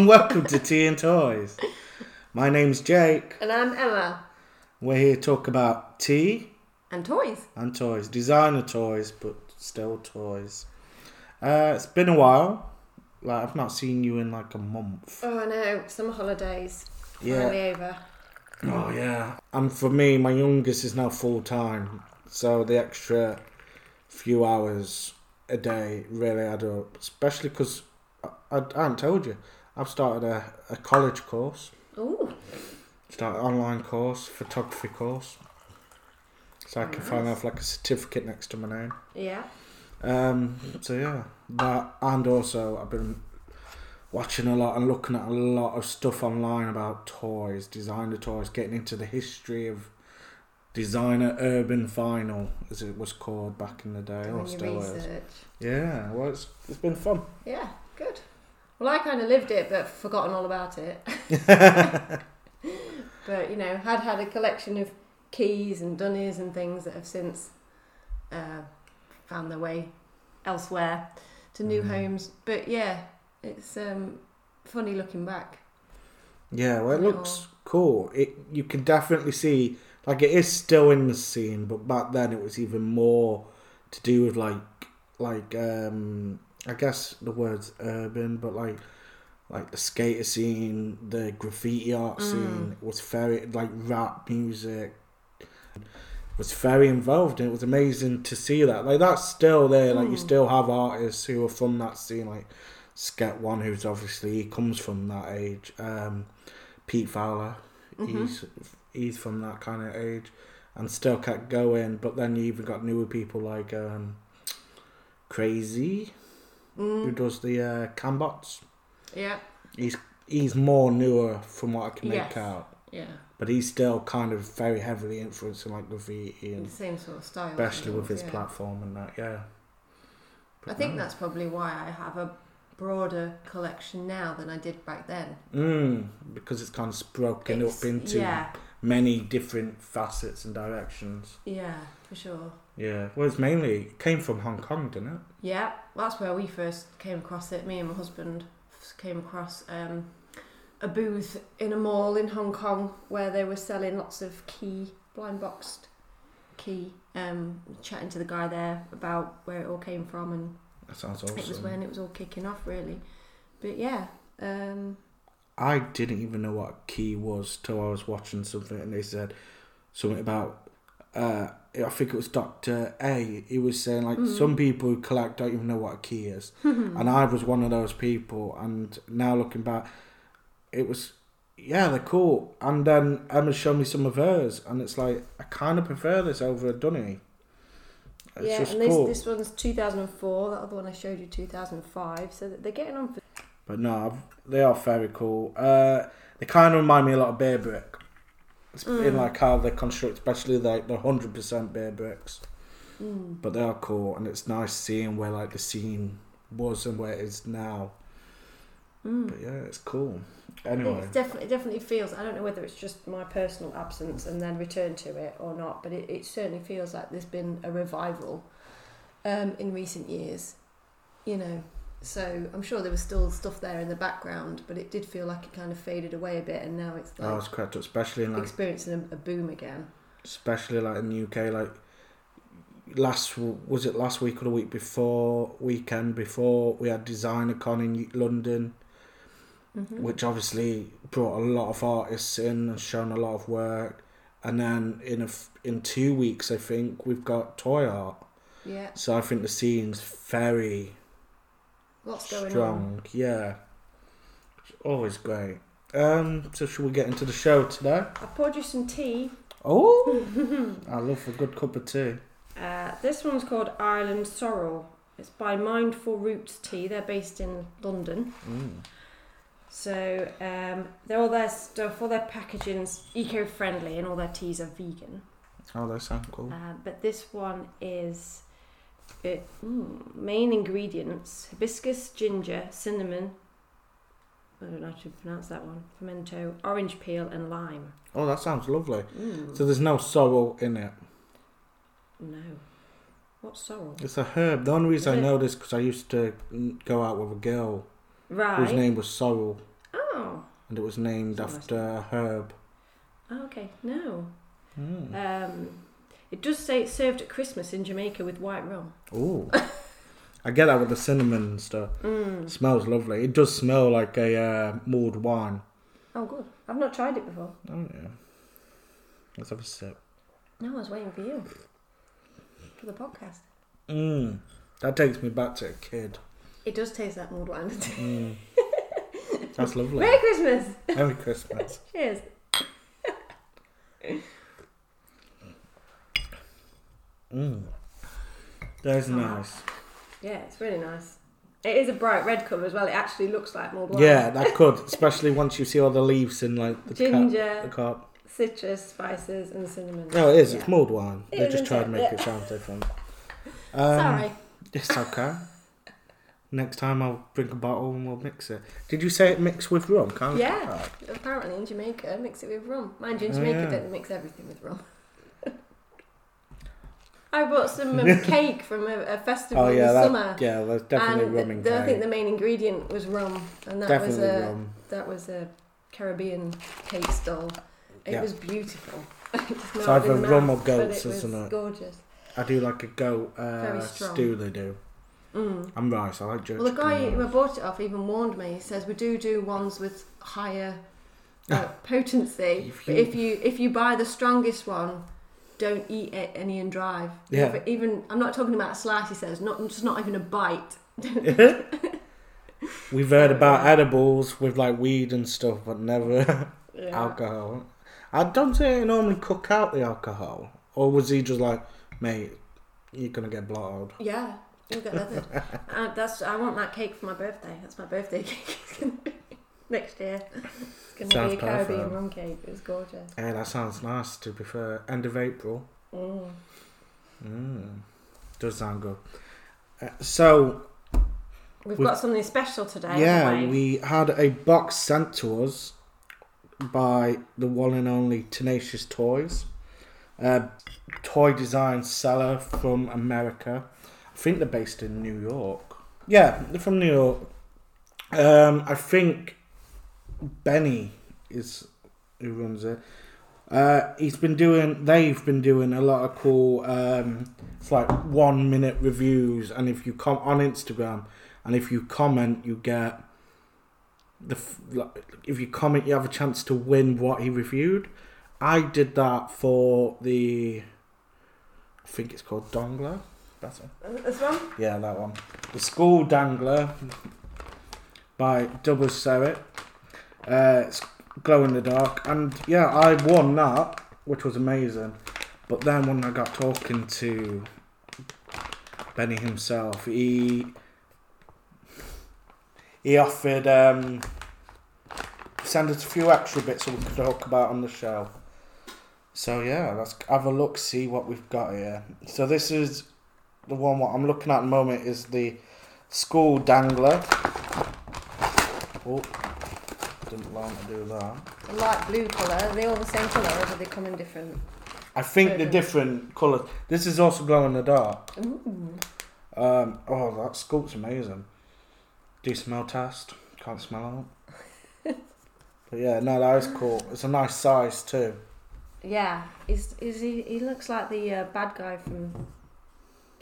and welcome to Tea and Toys. My name's Jake. And I'm Emma. We're here to talk about tea And toys. and toys, designer toys, but still toys. Uh, it's been a while. Like I've not seen you in like a month. Oh, I know. Summer holidays. Yeah. Finally over. Oh yeah. And for me, my youngest is now full time, so the extra few hours a day really add up. Especially because I, I, I haven't told you, I've started a, a college course. Ooh. Start an online course, photography course. So I can find Nice. off like a certificate next to my name. Yeah. Um, so yeah, that and also I've been watching a lot and looking at a lot of stuff online about toys, designer toys, getting into the history of designer urban vinyl, as it was called back in the day, or Doing your still is. research. Yeah, well, it's it's been fun. Yeah. Good. Well, I kind of lived it, but forgotten all about it. but you know, had had a collection of Qees and dunnies and things that have since uh, found their way elsewhere to new Mhm. homes. But yeah, it's um, funny looking back. Yeah, well, it looks cool. It you can definitely see like it is still in the scene, but back then it was even more to do with like like um I guess the word's urban, but like like the skater scene, the graffiti art Mm. scene was very like rap music was very involved and it was amazing to see that. Like that's still there, like you Mm. still have artists who are from that scene like Sket One who's obviously he comes from that age. Um Pete Fowler, Mhm. he's he's from that kind of age and still kept going. But then you even got newer people like um, Crazy, who Mm. does the uh, Cambots. Yeah. He's he's more newer from what I can make Yes. out, Yeah. but he's still kind of very heavily influencing like graffiti and the same sort of style. especially with his yeah. platform and that. Yeah, I think no. that's probably why I have a broader collection now than I did back then. Mm, because it's kind of broken It's- up into yeah, many different facets and directions. yeah, for sure. Yeah, well, it's mainly it came from Hong Kong, didn't it? Yeah, that's where we first came across it. Me and my husband came across um, a booth in a mall in Hong Kong where they were selling lots of Qee, blind boxed Qee. Um, chatting to the guy there about where it all came from, and That sounds awesome. it was when it was all kicking off, really. But yeah, um, I didn't even know what Qee was till I was watching something and they said something about. Uh, I think it was Doctor A. He was saying like Mhm. some people who collect don't even know what a Qee is, and I was one of those people. And now looking back, it was yeah they're cool. And then Emma showed me some of hers, and it's like I kind of prefer this over a dunny. It's yeah, and this, cool. this one's 2004. That other one I showed you 2005. So they're getting on for. But no, I've- they are very cool. Uh, they kind of remind me a lot of Bearbrick. It's in Mm. like how they construct, especially like the hundred percent Bearbricks. Mm. But they are cool, and it's nice seeing where like the scene was and where it is now. Mm. But yeah, it's cool. Anyway, It's definitely, it definitely feels. I don't know whether it's just my personal absence and then return to it or not, but it, it certainly feels like there's been a revival um, in recent years. You know, so I'm sure there was still stuff there in the background, but it did feel like it kind of faded away a bit, and now it's like was correct, especially in like, experiencing a, a boom again. especially like in the UK, like last was it last week or the week before weekend before we had DesignerCon in London. Mm-hmm. which obviously brought a lot of artists in and shown a lot of work. And then in a in two weeks, I think we've got toy art. Yeah, So I think the scene's very lots going on. strong. Yeah, it's always great. Um, so should we get into the show today? I poured you some tea. Oh, I love a good cup of tea. Uh, this one's called Island Sorrel. It's by Mindful Roots Tea. They're based in London. Mm. So um, they're all their stuff, all their packaging's eco-friendly, and all their teas are vegan. Oh, that sounds cool. Uh, but this one is it, mm, main ingredients: hibiscus, ginger, cinnamon. I don't know how to pronounce that one. Pimento, orange peel, and lime. Oh, that sounds lovely. Mm. So there's no sorrel in it. no, what's sorrel? It's a herb. The only reason I know this because I used to go out with a girl Right. whose name was Sorrel. Oh. And it was named after a herb. Oh, okay, no. Mm. Um, it does say it's served at Christmas in Jamaica with white rum. Ooh. I get that with the cinnamon and stuff. Mm. Smells lovely. It does smell like a uh, mulled wine. Oh, good. I've not tried it before. Oh yeah. Let's have a sip. No, I was waiting for you for the podcast. Mm. That takes me back to a kid. It does taste like mulled wine. Mm. That's lovely. Merry Christmas! Merry Christmas. Cheers. Mm. That's Oh. nice. Yeah, it's really nice. It is a bright red colour as well. It actually looks like mulled wine. Yeah, that could, especially once you see all the leaves in like the cap, Ginger, the cap. citrus, spices, and cinnamon. No, it is. Yeah. It's mulled wine. It they just tried to make it? it sound different. Um, Sorry. It's okay. Next time I'll bring a bottle and we'll mix it. Did you say it mixed with rum? Can't Yeah. Apparently in Jamaica, mix it with rum. Mind you, in Oh, Jamaica, yeah. don't mix everything with rum? I bought some um, cake from a, a festival Oh yeah, this that, summer. yeah. There's definitely and rum in the, I think the main ingredient was rum, and that Definitely was a rum. that was a Caribbean cake stall. It Yeah. was beautiful. It's either rum or mouth, goats, it isn't it? Gorgeous. I do like a goat uh, stew. They do. Mm. I'm rice. I like jerk Well, the guy who I bought it off even warned me. He says we do do ones with higher uh, potency. If but you- if you if you buy the strongest one, don't eat it any and drive. Yeah. Even, even I'm not talking about a slice. He says not just not even a bite. We've heard about edibles with like weed and stuff, but never Yeah. alcohol. I don't think they normally cook out the alcohol, or was he just like, mate, you're gonna get blotted? Yeah, you'll get leathered. uh, that's I want that cake for my birthday. That's my birthday cake next year. It's gonna be a Caribbean perfect. rum cake. It's gorgeous. Yeah, that sounds nice. To be fair, end of April. Mm. Mm. Does sound good. Uh, so We've, We've- got something special today. yeah, we? we had a box sent to us by the one and only Tenacious Toys, a toy design seller from America. I think they're based in New York. Yeah, they're from New York. Um, I think Benny is who runs it. Uh, he's been doing. They've been doing a lot of cool. Um, it's like one minute reviews, and if you come on Instagram, and if you comment, you get the. like, If you comment, you have a chance to win what he reviewed. I did that for the. I think it's called Dongler. That's it. This one. Yeah, that one. The Skull Dangler by Double Serret. Uh, it's glow in the dark, and yeah, I won that, which was amazing. But then when I got talking to Benny himself, he he offered um, send us a few extra bits so we could talk about on the show. So yeah, let's have a look, see what we've got here. So this is the one what I'm looking at at the moment is the skull dangler. Oh, didn't want to do that. A light blue colour. Are they all the same colour or do they come in different? I think they're different colours. This is also glow in the dark. Ooh. Um, oh, that sculpt's amazing. Do smell test? Can't smell it. but yeah, no, that is cool. It's a nice size too. Yeah, is is he? He looks like the uh, bad guy from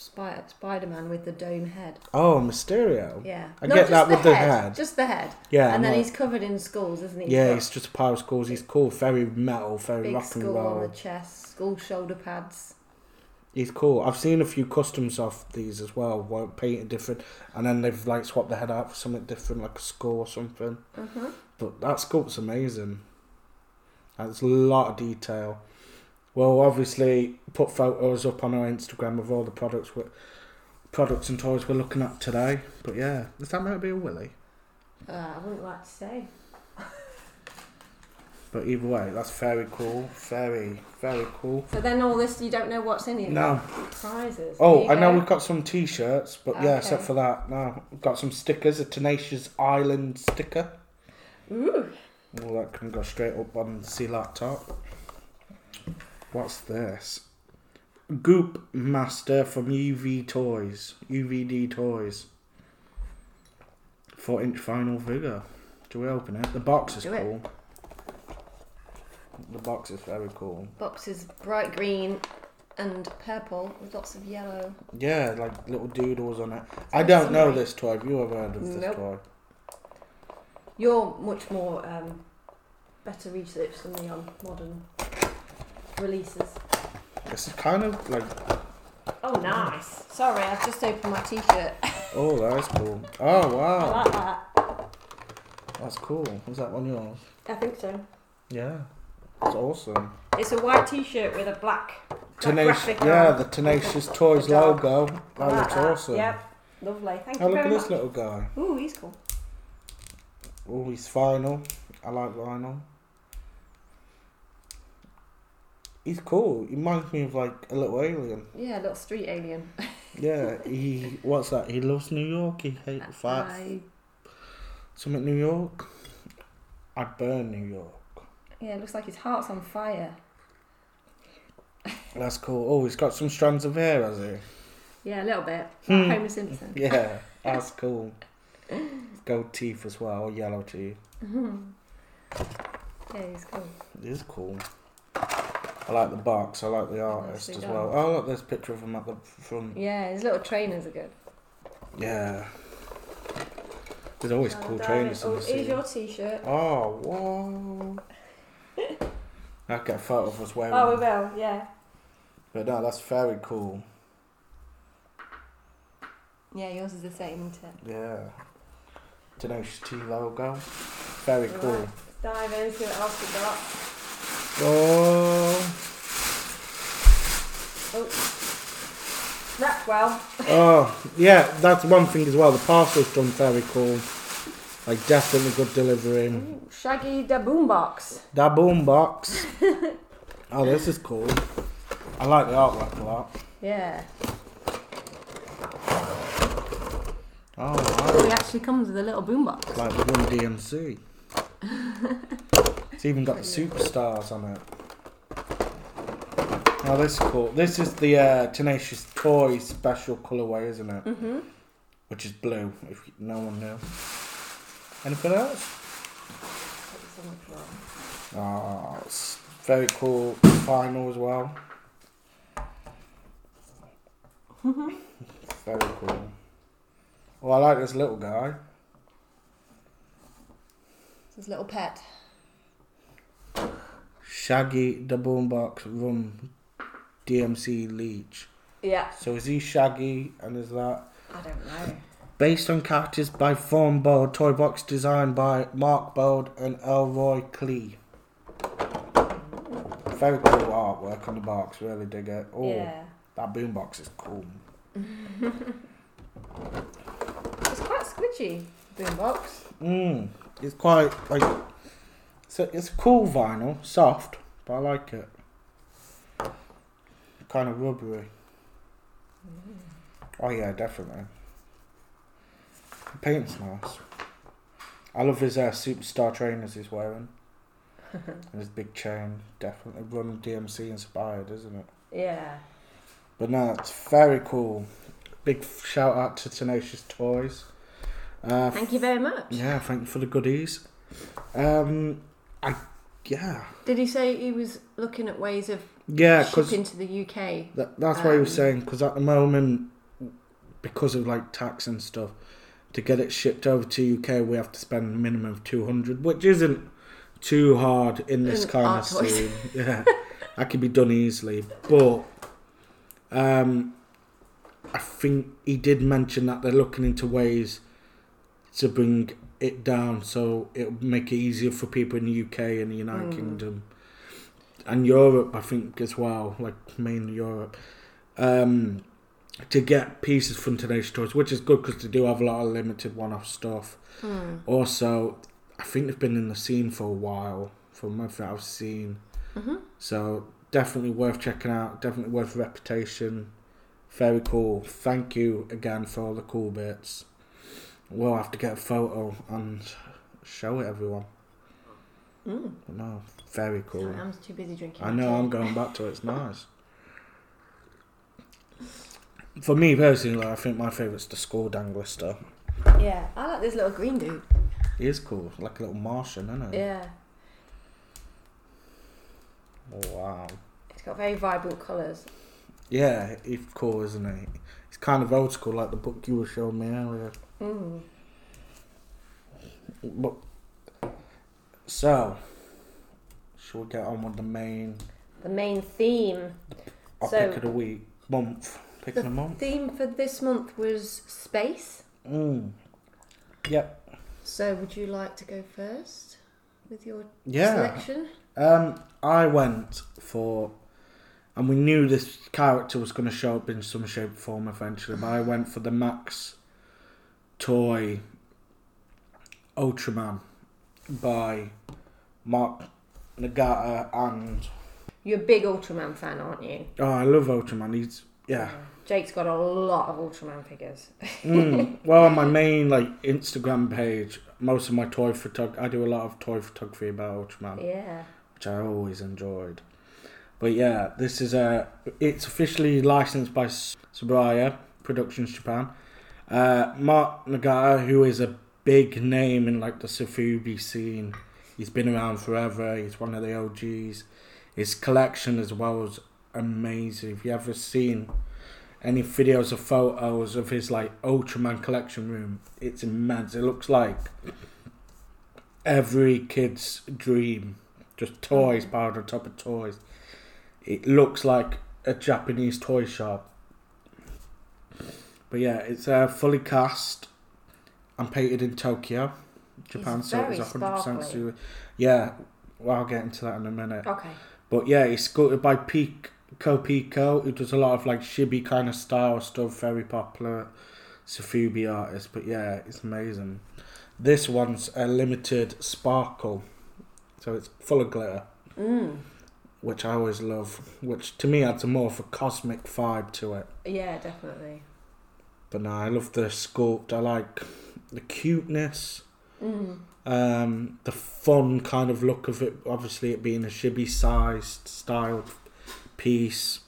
Spider Spider Man with the dome head. Oh, Mysterio. Yeah, I No, get just that with the head. head. Just the head. Yeah, and then no, he's covered in skulls, isn't he? Yeah, he's just a power skulls. He's cool, very metal, very big rock and skull on the chest, skull shoulder pads. He's cool. I've seen a few customs of these as well, where painted different, and then they've like swapped the head out for something different, like a skull or something. Uh-huh. But that sculpt's amazing. That's a lot of detail. We'll obviously put photos up on our Instagram of all the products we products and toys we're looking at today. But yeah, does that might be a willy? Uh, I wouldn't like to say. But either way, that's very cool. Very, very cool. So then all this, you don't know what's in it. No. Prizes. Oh, I know we've got some t-shirts, but yeah, except for that, no, we've got some stickers. A Tenacious Island sticker. Ooh. Well, that can go straight up on the C laptop. What's this? Goop Master from UV Toys. UVD Toys. 4 inch vinyl figure. Do we open it? The box is Do it. cool. The box is very cool. Box is bright green and purple with lots of yellow. Yeah, like little doodles on it. I don't know this toy. Have you ever heard of this Nope. toy? You're much more um, better research than me on modern releases. It's kind of like Oh, nice. Sorry, I've just opened my t-shirt. oh, that's cool. Oh I wow, like that. that's cool. Was that one yours? I think so. Yeah, it's awesome. It's a white t-shirt with a black. black Tenacious, graphic yeah, on. the Tenacious Toys The dog. logo. I That like looks that. awesome. Yep. Lovely. Thank Oh, you look at very this much. little guy. Ooh, he's cool. Oh, he's vinyl. I like vinyl. He's cool. He reminds me of like a little alien. Yeah, a little street alien. Yeah, he. What's that? He loves New York. He hates fight. I, Something New York. I burn New York. yeah, it looks like his heart's on fire. That's cool. Oh, he's got some strands of hair, has he? Yeah, a little bit. Hmm. Like Homer Simpson. Yeah, that's cool. Gold teeth as well, yellow teeth. Yeah, he's cool. It is cool. I like the box. I like the artist as well. Oh, look, there's a picture of him at the front. Yeah, his little trainers are good. Yeah. There's always Oh, cool trainers in Oh, here's your t-shirt. Oh, whoa. I'll get a photo of us wearing Oh, we will. Yeah. But no, that's very cool. Yeah, yours is the same, isn't it? Yeah. Tenacious T logo. Very Right. cool. Let's dive in, see what else we got. Oh. Wrapped well. Oh, yeah, that's one thing as well. The parcel's done very cool. Like, definitely good delivery. Ooh, Shaggy the Boombox. That boom box. oh, this is cool. I like the artwork a lot. Yeah. Oh, Oh, wow. actually comes with a little boombox. Like the Run DMC. it's even got the superstars on it. Oh, this is cool. This is the uh, Tenacious Toy special colorway, isn't it? Mm-hmm. Which is blue, if no one knew. Anything else? Oh, it's very cool. Vinyl as well. very cool. Oh, I like this little guy. His little pet. Shaggy the Boombox Run DMC Leech. Yeah. So is he Shaggy and is that I don't know. based on characters by Fawn Bold, toy box designed by Mark Bold and Elroy Clee. Very cool artwork on the box, really dig it. Oh, Yeah. that boombox is cool. It's quite squidgy, boombox. Mm, it's quite like it's a, it's cool vinyl, soft, but I like it. Kind of rubbery. Oh yeah, definitely. The paint's nice. I love his uh, superstar trainers he's wearing. and his big chain, definitely run DMC inspired, isn't it? Yeah. But no, it's very cool. Big shout out to Tenacious Toys. Uh, Thank you very much. yeah, thank you for the goodies. Um, I yeah, Did he say he was looking at ways of yeah, shipping to the UK? that, that's what he was Um, saying. Because at the moment, because of like tax and stuff, to get it shipped over to UK, we have to spend a minimum of two hundred, which isn't too hard in this In kind of scene. Yeah, that could be done easily. But um, I think he did mention that they're looking into ways to bring it down so it'll make it easier for people in the UK and the United Mm. Kingdom and Europe, I think as well, like mainly Europe, um, to get pieces from Tenacious Toys, which is good because they do have a lot of limited one-off stuff. Hmm. Also, I think they've been in the scene for a while, from everything I've seen. Mm-hmm. So definitely worth checking out. Definitely worth reputation. Very cool. Thank you again for all the cool bits. We'll have to get a photo and show it everyone. Mm. But no, very cool. I'm too busy drinking. I know. I'm going back to it. It's nice. For me personally, I think my favourite's the skull dangler stuff. Yeah, I like this little green dude. He is cool, like a little Martian, isn't he? Yeah, wow. it's got very vibrant colours. Yeah, he's cool, isn't he? It's kind of old school, like the book you were showing me earlier. Mm. But so, should we get on with the main The main theme. our So- pick of the week month? Pick The of the month. theme for this month was space. Mm. Yep. So, would you like to go first with your Yeah. selection? Um, I went for, and we knew this character was going to show up in some shape or form eventually, but I went for the Max toy Ultraman by Mark Nagata and You're a big Ultraman fan, aren't you? oh, I love Ultraman. He's yeah. Jake's got a lot of Ultraman figures. Mm. Well, on my main like Instagram page, most of my toy photog, I do a lot of toy photography about Ultraman. Yeah. which I always enjoyed. But yeah, this is a. It's officially licensed by S- Tsuburaya Productions Japan. Uh, Mark Nagata, who is a big name in like the Sofubi scene, he's been around forever. He's one of the OGs. His collection as well is amazing. If you ever seen any videos or photos of his like Ultraman collection room, it's immense. It looks like every kid's dream just toys piled on top of toys. It looks like a Japanese toy shop. But yeah, it's uh, fully cast and painted in Tokyo, Japan. It's so it's hundred percent. sparkly. Yeah, well, I'll get into that in a minute. Okay. But yeah, it's sculpted by Pico Pico, who does a lot of like chibi kind of style stuff, very popular Sofubi artist. But yeah, it's amazing. This one's a limited sparkle, so it's full of glitter, Mm. which I always love. Which to me adds a more of a cosmic vibe to it. Yeah, definitely. But no, I love the sculpt. I like the cuteness. Mm. um, the fun kind of look of it. Obviously, it being a chibi sized styled piece.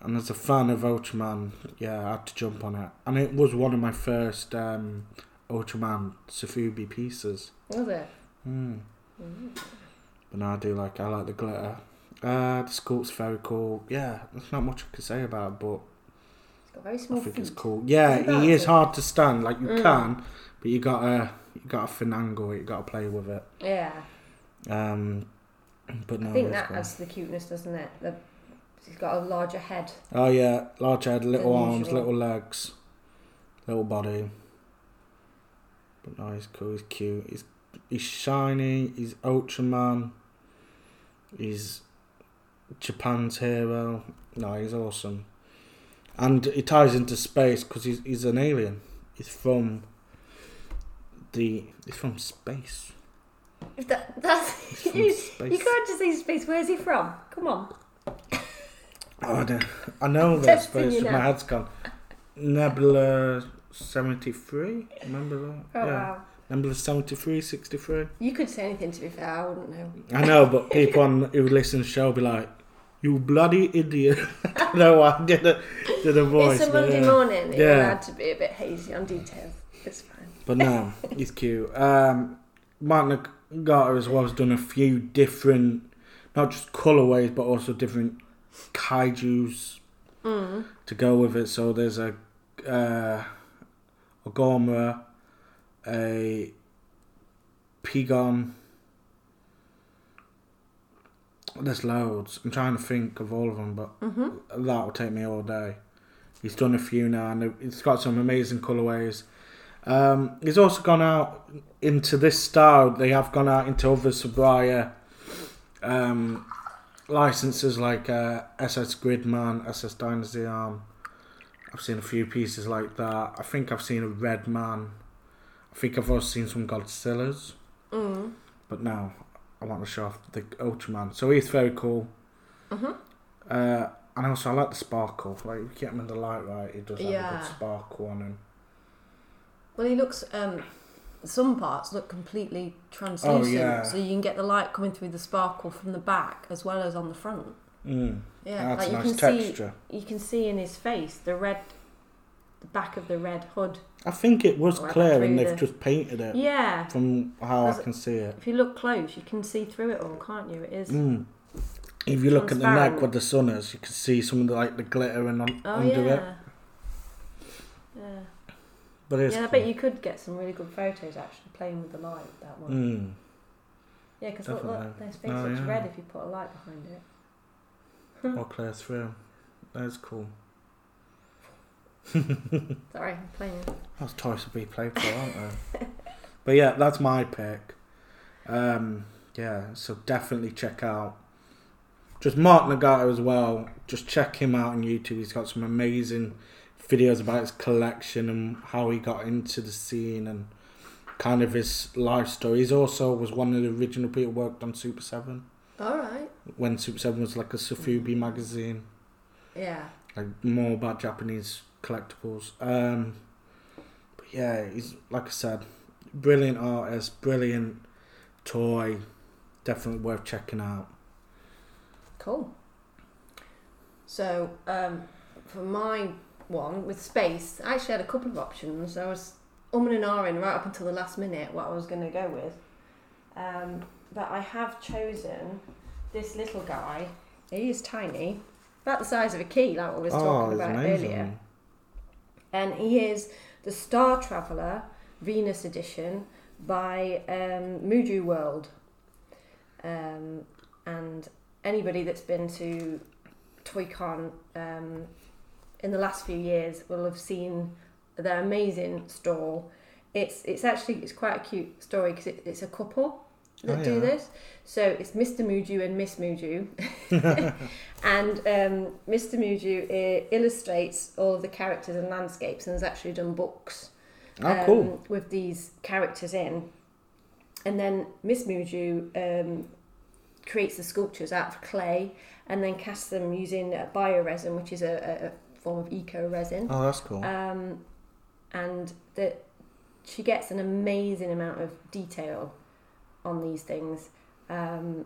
And as a fan of Ultraman, yeah, I had to jump on it. And it was one of my first um, Ultraman Sofubi pieces. Was it? Mm. Mm. But no, I do like. I like the glitter. Uh, the sculpt's very cool. Yeah, there's not much I can say about, it, but got very I small think feet. it's cool. Yeah, he is hard to stand. Like you Mm. can, but you gotta you gotta finagle it. You gotta play with it. Yeah. Um, but no, I think that cool. adds to the cuteness, doesn't it? The, he's got a larger head. Oh yeah, large head, little arms, usual. little legs, little body. But no, he's cool. He's cute. He's he's shiny. He's Ultraman. He's Japan's hero. No, he's awesome. And he ties into space because he's he's an alien. He's from the he's from space. If that, that's you, you can't just say space. Where's he from? Come on. Oh, I, don't, I know that Testing space. you My head's gone. Nebula seventy three. Remember that? Oh yeah. wow. Nebula 73, 63. You could say anything. To be fair, I wouldn't know. I know, but people on who listen to the show will be like, "You bloody idiot!" I don't know why I did a did a voice. it's a Monday yeah. morning. You're Yeah. allowed to be a bit hazy on details. It's fine. But no, he's cute. Um, Mark Nagata as well has done a few different, not just colorways, but also different kaiju's Mm. to go with it. So there's a uh, a Gomora, a Pigmon. There's loads. I'm trying to think of all of them, but hmm that will take me all day. He's done a few now, and it's got some amazing colorways. Um, he's also gone out into this style. They have gone out into other Tsuburaya um, licenses like uh, SS Gridman, SS Dynasty Arm. I've seen a few pieces like that. I think I've seen a Red Man. I think I've also seen some Godzillas. Mm. But now I want to show off the Ultraman. So he's very cool. Mhm. Uh, and also I like the sparkle. Like if you get him in the light right, he does have a good sparkle on him. Well, he looks. Um, some parts look completely translucent, Oh, yeah. so you can get the light coming through the sparkle from the back as well as on the front. Mm. Yeah, That's like a you nice can see, texture. you can see in his face the red the back of the red hood. I think it was clear through and they've the- just painted it Yeah. from how I Does it- can see it. If you look close, you can see through it all, can't you? It is. Mm. If you look at the neck Transparent. where the sun is, you can see some of the like the glitter and on, Oh under it. yeah. Yeah. But it's Yeah, I bet you could get some really good photos actually playing with the light. That one. Mm. Yeah, because look, look, Definitely. their face Oh, looks yeah. red if you put a light behind it. Or clear through. That's cool. Sorry, I'm playing. Those toys to be played for, aren't they? but yeah, that's my pick. Um, yeah, so definitely check out. Just Mark Nagata as well. Just check him out on YouTube. He's got some amazing videos about his collection and how he got into the scene and kind of his life story. He's also was one of the original people who worked on Super Seven All right. when Super Seven was like a Sofubi magazine. Yeah. like more about Japanese collectibles. Um, but yeah, he's like I said, brilliant artist, brilliant toy, definitely worth checking out. Cool. So, um, for my one with space, I actually had a couple of options. I was umming and ahhing right up until the last minute what I was going to go with. Um, but I have chosen this little guy. He is tiny, about the size of a Qee, like what we was talking about Oh, amazing. earlier. And he is the Star Traveller Venus edition by um, Muju World. Um, and anybody that's been to ToyCon um, in the last few years will have seen their amazing stall. It's it's actually it's quite a cute story because it, it's a couple that Oh, do yeah. this. So it's Mr. Muju and Miss Muju, and um, Mr. Muju uh, illustrates all of the characters and landscapes, and has actually done books Oh, um, cool. with these characters in. And then Miss Muju um, creates the sculptures out of clay and then casts them using uh, bioresin, which is a, a, a form of eco resin. Oh, that's cool. Um, and that she gets an amazing amount of detail on these things. Um,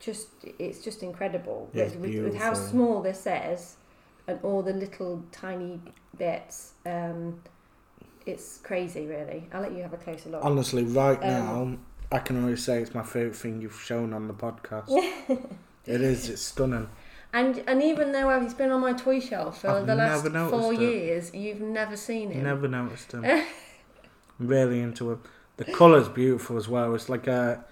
just it's just incredible Yeah, with, with, with how small this is and all the little tiny bits. Um, it's crazy, really. I'll let you have a closer look. Honestly, right um, now, I can only say it's my favourite thing you've shown on the podcast. it is, it's stunning. And and even though he's been on my toy shelf for I've the last four it. years, you've never seen him. Never noticed him. Really into him. The colour's beautiful as well. It's like a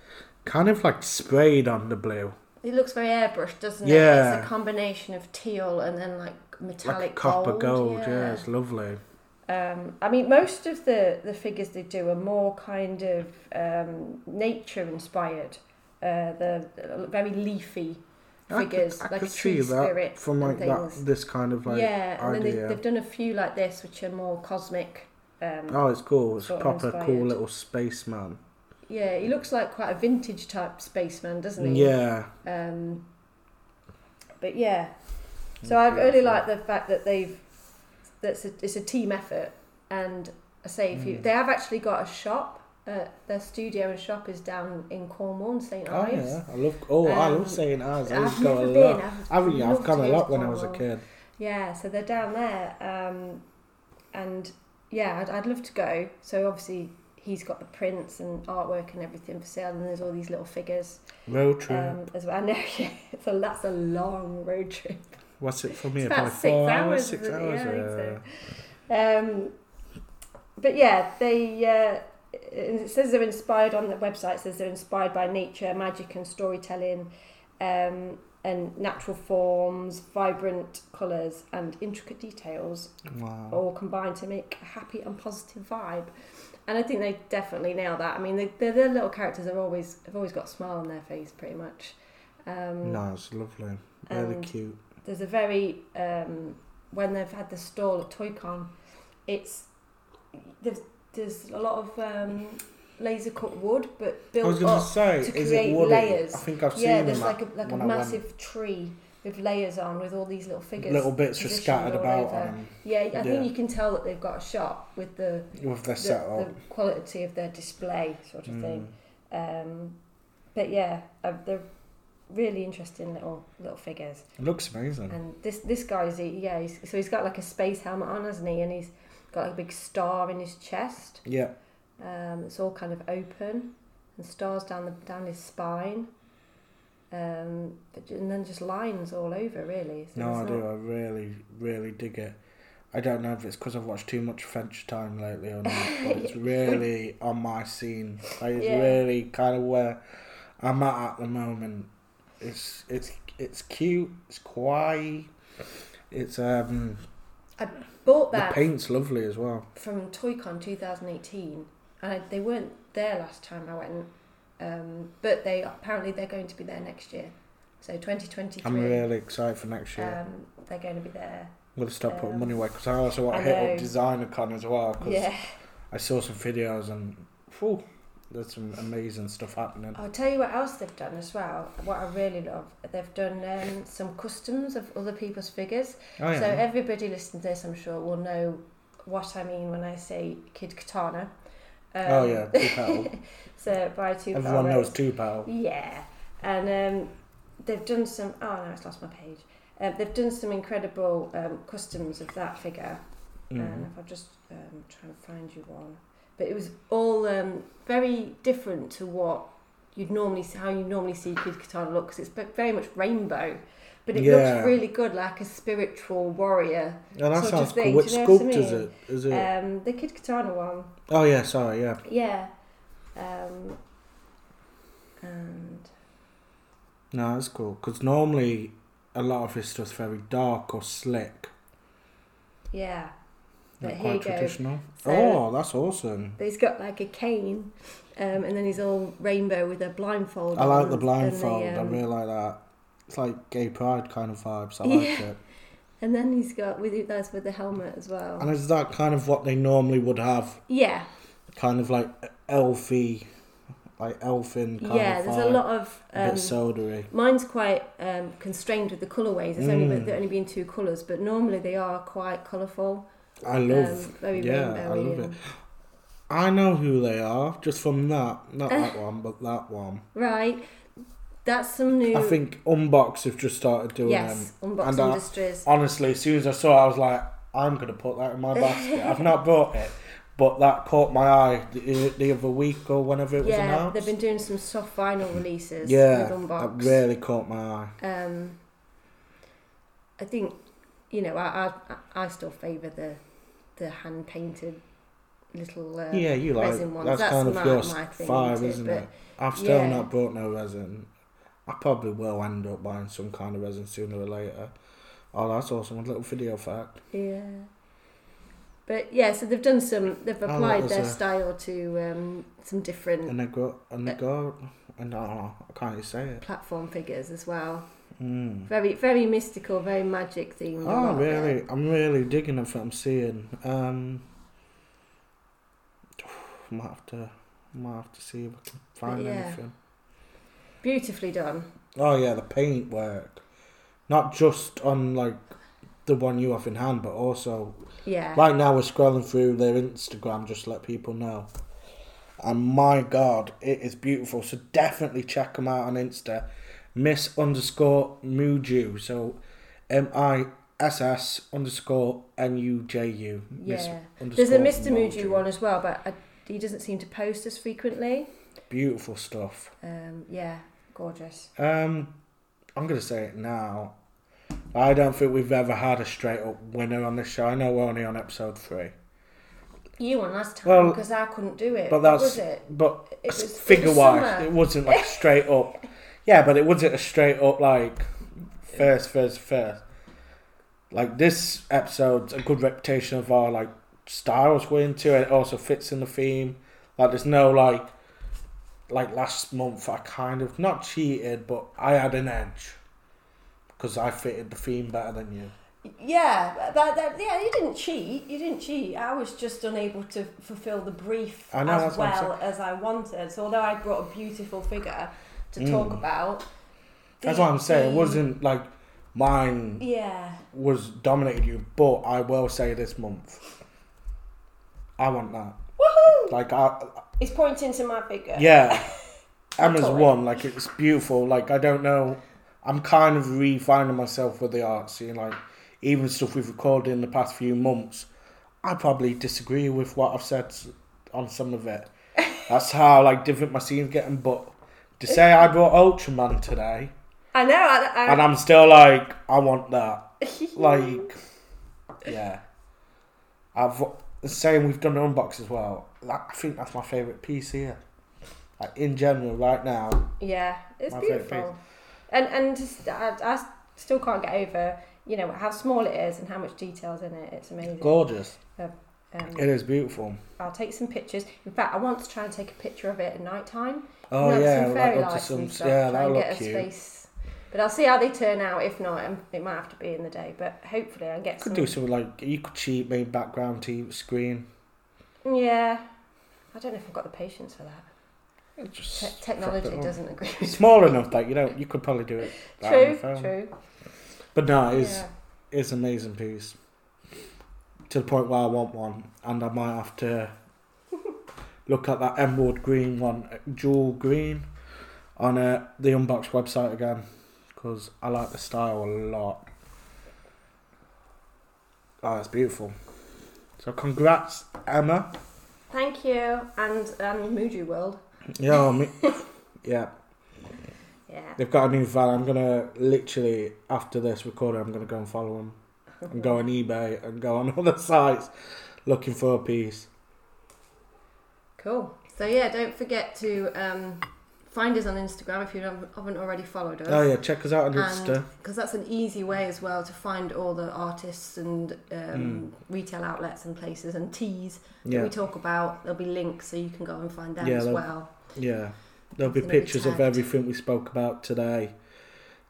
kind of like sprayed on the blue. It looks very airbrushed, doesn't it? Yeah. It's a combination of teal and then like metallic like copper gold, gold. yeah. it's lovely. Um, I mean, most of the, the figures they do are more kind of um, nature inspired. Uh, the the very leafy I could- figures, I like could tree see that spirit from like that this kind of like yeah, and then idea. they've, they've done a few like this, which are more cosmic. Um, Oh, it's cool. It's proper inspired. cool little spaceman. Yeah, he looks like quite a vintage type spaceman, doesn't he? Yeah. Um, but yeah, so I really like the fact that they've that's a, it's a team effort, and I say if you Mm. they have actually got a shop. Uh, their studio and shop is down in Cornwall, St Oh Ives. yeah, I love. Oh, I Um, love saying ours. I used I've to go a been. lot. I've? I've loved gone a lot when I was a kid. Yeah, so they're down there, um, and yeah, I'd, I'd love to go. So obviously he's got the prints and artwork and everything for sale, and there's all these little figures Road trip. um, as well. I know, yeah, so that's a long road trip. What's it from here? about Probably six hours. Six hours. Yeah, Yeah. Um, but yeah, they. Uh, it says they're inspired on the website. It says they're inspired by nature, magic, and storytelling, um, and natural forms, vibrant colours, and intricate details, Wow. all combined to make a happy and positive vibe. And I think they definitely nail that. I mean, they, their their little characters are always have always got a smile on their face, pretty much. Um, No, it's lovely. Really cute. there's a very um, when they've had the stall at ToyCon, it's there's there's a lot of um, laser cut wood, but I built was going up. to say, to is create layers. I think I've seen Yeah, there's like a like a massive tree with layers on with all these little figures. little bits just scattered about 'em Yeah, I Yeah. think you can tell that they've got a shop with the with their the, setup. the quality of their display sort of thing. Mm. Um, but yeah, uh, they're really interesting little little figures. It looks amazing. And this this guy's yeah, he's, so he's got like a space helmet on, hasn't he? And he's got like a big star in his chest. Yeah. Um, it's all kind of open, and stars down the down his spine. Um, but, and then just lines all over, really. So No, I do. not- I really, really dig it. I don't know if it's because I've watched too much French Time lately or not, but it's really on my scene. Like, it's Yeah. really kind of where I'm at at the moment. It's it's it's cute. It's quiet. It's um I Bought that. the paint's lovely as well. from ToyCon 2018, and I, they weren't there last time I went. Um, but they apparently they're going to be there next year. So 2023. I'm really excited for next year. Um, they're going to be there. I'm gonna start putting um, money away because I also want to hit up DesignerCon as well. Cause Yeah. I saw some videos and whew, there's some amazing stuff happening. I'll tell you what else they've done as well. What I really love, they've done um, some customs of other people's figures. Oh yeah. So everybody listening to this, I'm sure, will know what I mean when I say Kid Katana. Um, oh yeah, two petal. So by two Everyone knows Rose. two petal. Yeah, and um, they've done some. Oh no, it's lost my page. Uh, they've done some incredible um, customs of that figure. And Mm. if I just um, try and find you one, but it was all um, very different to what you'd normally see, how you normally see Kid Katana look, because it's ve- very much rainbow, but it Yeah. looks really good, like a spiritual warrior. Oh, that sort of sounds thing, cool. Which you know what I sculpt is it? Is it? Um, the Kid Katana one, oh yeah, sorry, yeah. yeah, um, and No, that's cool. Because normally a lot of his stuff's very dark or slick, yeah. But not quite traditional. So- oh, that's awesome. He's got like a cane, um, and then he's all rainbow with a blindfold. I like the blindfold. The, I um, really like that. It's like gay pride kind of vibes. I like Yeah. it. and then he's got with that's with the helmet as well. And is that kind of what they normally would have? Yeah, Kind of like elfy, like elfin kind yeah. of There's vibe. a lot of. a bit Um, sodery. mine's quite um, constrained with the colourways. There's only Mm. there only been two colours, but normally they are quite colourful. I love. um, very yeah, I love it. I know who they are just from that. Not that one, but that one. Right, that's some new. I think Unbox have just started doing them. yes, Unbox And, Industries. Honestly, as soon as I saw it, I was like, I'm going to put that in my basket. I've not bought it, but that caught my eye the, the other week or whenever it was yeah, announced. they've been doing some soft vinyl releases yeah, with that Unbox. really caught my eye. Um, I think, you know, I I, I still favour the the hand painted little uh, yeah, you like resin ones. that's, That's kind of my- your my thing, vibe, isn't it? But-? I've still yeah. not bought no resin. I probably will end up buying some kind of resin sooner or later. Oh, that's awesome! A little video fact. Yeah. But yeah, so they've done some. They've Oh, applied their a- style to um, some different And I go, and I go, and oh, I can't even say it. platform figures as well. Mm. Very, very mystical, very magic themed. Oh, really? I'm really digging it. What I'm seeing. Um, might have to, might have to see if I can find yeah. anything. Beautifully done. Oh yeah, the paint work, not just on like the one you have in hand, but also Yeah. right now we're scrolling through their Instagram just to let people know. And my God, it is beautiful. So definitely check them out on Insta. Miss underscore Muju. So M I S S underscore N U J U. Yeah. There's a Mr. Muju one as well, but I, he doesn't seem to post as frequently. Beautiful stuff. Um, yeah, gorgeous. Um, I'm gonna say it now. I don't think we've ever had a straight up winner on this show. I know we're only on episode three, You won last time Well, because I couldn't do it. but What that's was it? but It was- it was figure wise, summer. it wasn't like straight up. Yeah, but it wasn't a straight up like first, first, first. Like this episode's a good reputation of our like styles we're into. It also fits in the theme. Like there's no like like last month I kind of not cheated, but I had an edge because I fitted the theme better than you. Yeah, that, that, yeah, you didn't cheat. You didn't cheat. I was just unable to fulfil the brief know, as that's what I'm well as I wanted. So although I brought a beautiful figure to talk Mm. about, That's what I'm saying. It wasn't like mine Yeah, was dominated you, but I will say this month, I want that. woohoo! Like I, He's pointing to my figure. yeah, Emma's one, like it's beautiful. Like I don't know, I'm kind of refining myself with the art scene. Like even stuff we've recorded in the past few months, I probably disagree with what I've said on some of it. That's how like different my scene's getting. But to say I brought Ultraman today, I know. I, I, and I'm still like, I want that. Like, yeah. I've saying we've done an unbox as well. That, I think that's my favourite piece here. Like in general, right now, Yeah, it's beautiful, and and just, I, I still can't get over you know how small it is and how much details in it. It's amazing. gorgeous. Um, It is beautiful. I'll take some pictures. In fact, I want to try and take a picture of it at night time. Oh You know, yeah, some fairy to lights some, and stuff. yeah, try and get a cute. space. But I'll see how they turn out. If not, um, it might have to be in the day. But hopefully, I'll get Could some. do something like you could cheat main background TV screen. Yeah, I don't know if I've got the patience for that. Te- technology doesn't agree. with It's small enough that you know you could probably do it. True, true. But no, it is Yeah. it's an amazing piece. To the point where I want one, and I might have to look at that emerald green one, uh, jewel green, on uh, the Unbox website again, because I like the style a lot. Oh, it's beautiful. So congrats, Emma. Thank you, and um, Muju World. Yeah, I mean, yeah. Yeah. They've got a new van. I'm gonna literally after this recording, I'm gonna go and follow them and go on eBay and go on other sites looking for a piece. Cool. So yeah, don't forget to um, find us on Instagram if you haven't already followed us. Oh yeah, check us out on Insta. because that's an easy way as well to find all the artists and um, Mm. retail outlets and places and teas that Yeah, we talk about. There'll be links so you can go and find them Yeah, as well. yeah. There'll be It's gonna be pictures of everything we spoke about today.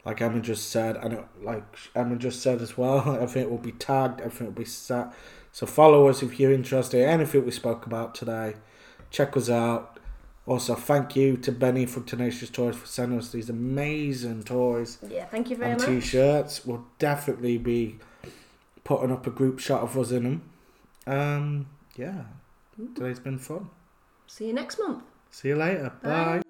Like Emma just said, and like Emma just said as well, everything will be tagged, everything will be set. So follow us if you're interested in anything we spoke about today. Check us out. Also, thank you to Benny from Tenacious Toys for sending us these amazing toys. Yeah, thank you very much. and much. t-shirts. We'll definitely be putting up a group shot of us in them. Um, yeah, today's been fun. See you next month. See you later. Bye. Bye.